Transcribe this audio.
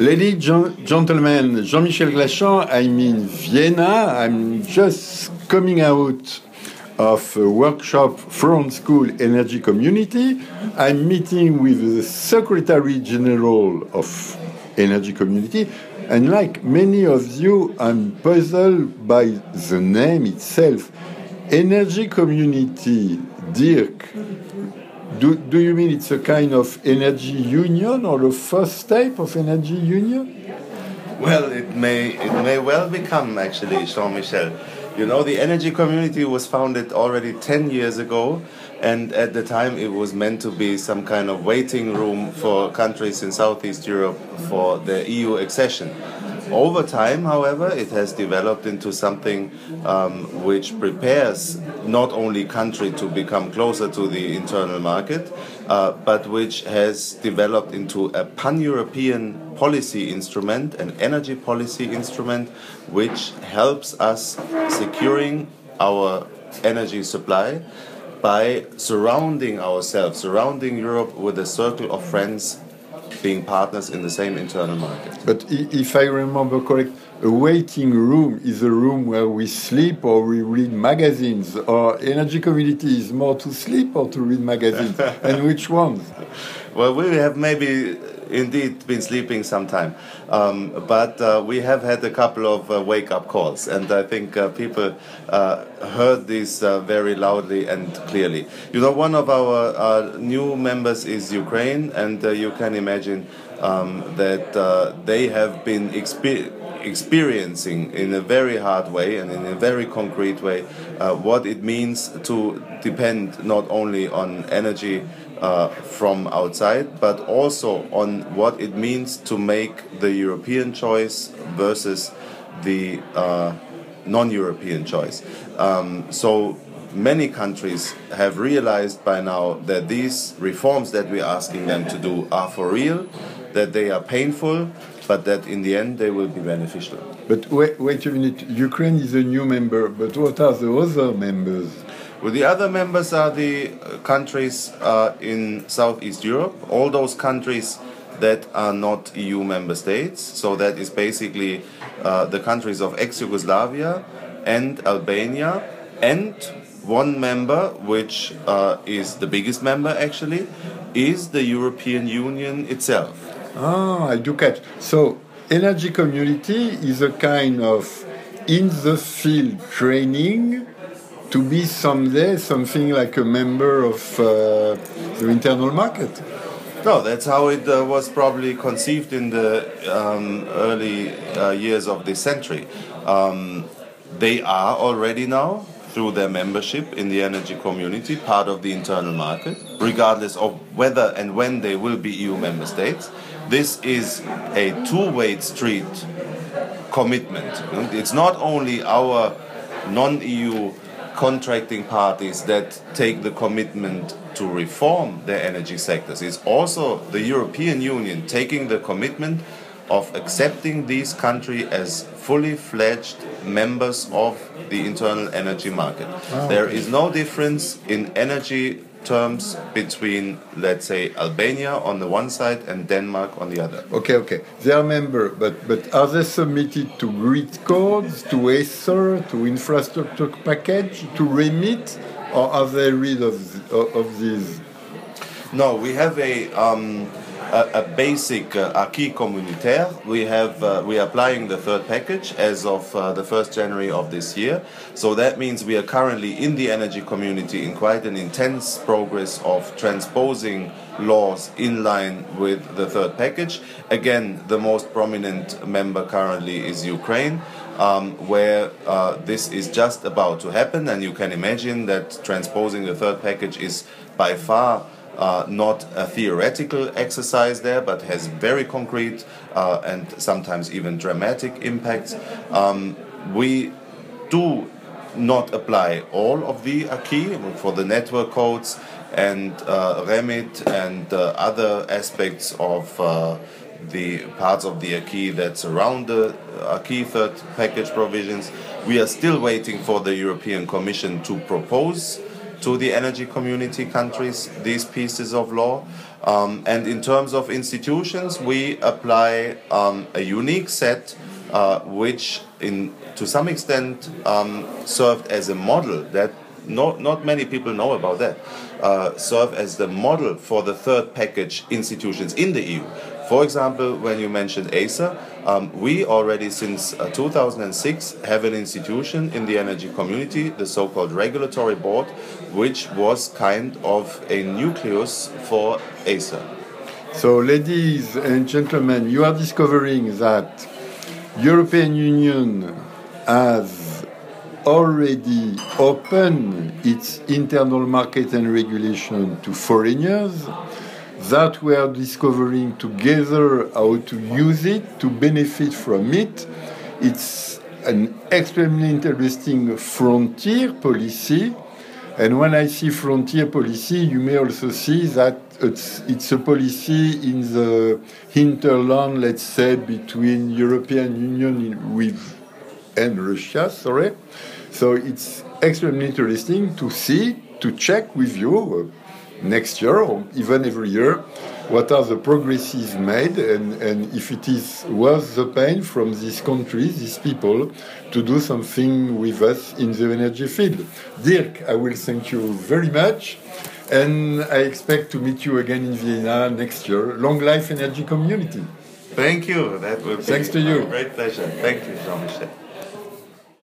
Ladies, and gentlemen, Jean-Michel Glachant, I'm in Vienna. I'm just coming out of a workshop from School Energy Community. I'm meeting with the Secretary General of Energy Community. And like many of you, I'm puzzled by the name itself. Energy Community, Dirk, do, do you mean it's a kind of energy union or the first step of energy union? Well, it may it may well become actually, Jean-Michel. You know, the energy community was founded already 10 years ago, and at the time it was meant to be some kind of waiting room for countries in Southeast Europe for the EU accession. Over time, however, it has developed into something um, which prepares not only country to become closer to the internal market, uh, but which has developed into a pan-European policy instrument, an energy policy instrument, which helps us securing our energy supply by surrounding ourselves, surrounding Europe with a circle of friends being partners in the same internal market. But if I remember correct, a waiting room is a room where we sleep or we read magazines, or energy community is more to sleep or to read magazines, and which ones? Well, we have maybe indeed been sleeping some time. Um, but uh, we have had a couple of uh, wake up calls, and I think uh, people uh, heard this uh, very loudly and clearly. You know, one of our uh, new members is Ukraine, and you can imagine um, that they have been experiencing experiencing in a very hard way and in a very concrete way uh, what it means to depend not only on energy uh, from outside, but also on what it means to make the European choice versus the uh, non European choice. Um, so many countries have realized by now that these reforms that we're asking them to do are for real, that they are painful, but that in the end they will be beneficial. But wait, wait a minute, Ukraine is a new member, but what are the other members? Well, the other members are the uh, countries uh, in Southeast Europe, all those countries that are not EU member states. So that is basically uh, the countries of ex Yugoslavia and Albania, and one member, which uh, is the biggest member actually, is the European Union itself. Ah, I do catch. So, energy community is a kind of in the field training to be someday something like a member of uh, the internal market. No, that's how it uh, was probably conceived in the um, early uh, years of this century. Um, they are already now, through their membership in the energy community, part of the internal market, regardless of whether and when they will be EU member states. This is a two way street commitment. It's not only our non EU contracting parties that take the commitment to reform their energy sectors. It's also the European Union taking the commitment of accepting these countries as fully fledged members of the internal energy market. Oh, there is no difference in energy terms between, let's say, Albania on the one side and Denmark on the other. Okay, okay. They are member, but, but are they submitted to grid codes, to ACER, to infrastructure package, to REMIT, or are they rid of, of these? No, we have a... Um, a, a basic uh, acquis communautaire. We have uh, we are applying the third package as of uh, the first January of this year. So that means we are currently in the energy community in quite an intense progress of transposing laws in line with the third package. Again, the most prominent member currently is Ukraine. Um, where uh, this is just about to happen, and you can imagine that transposing the third package is by far uh, not a theoretical exercise there, but has very concrete uh, and sometimes even dramatic impacts. Um, we do not apply all of the acquis for the network codes and uh, REMIT and uh, other aspects of uh, the parts of the acquis that surround the acquis third package provisions. We are still waiting for the European Commission to propose to the energy community countries these pieces of law. Um, and in terms of institutions, we apply um, a unique set uh, which, in to some extent, um, served as a model that not, not many people know about that. Uh, serve as the model for the third package institutions in the EU. For example, when you mentioned ACER, um, we already since uh, 2006 have an institution in the energy community, the so called regulatory board, which was kind of a nucleus for ACER. So, ladies and gentlemen, you are discovering that European Union has already opened its internal market and regulation to foreigners that we are discovering together how to use it to benefit from it. It's an extremely interesting frontier policy. And when I see frontier policy, you may also see that it's, it's a policy in the hinterland, let's say, between European Union with and Russia. Sorry, so it's extremely interesting to see, to check with you next year or even every year what are the progresses made and, and if it is worth the pain from these countries, these people, to do something with us in the energy field. Dirk, I will thank you very much. And I expect to meet you again in Vienna next year. Long life energy community. Thank you. That will Thanks to you. great pleasure. Thank you, Jean-Michel.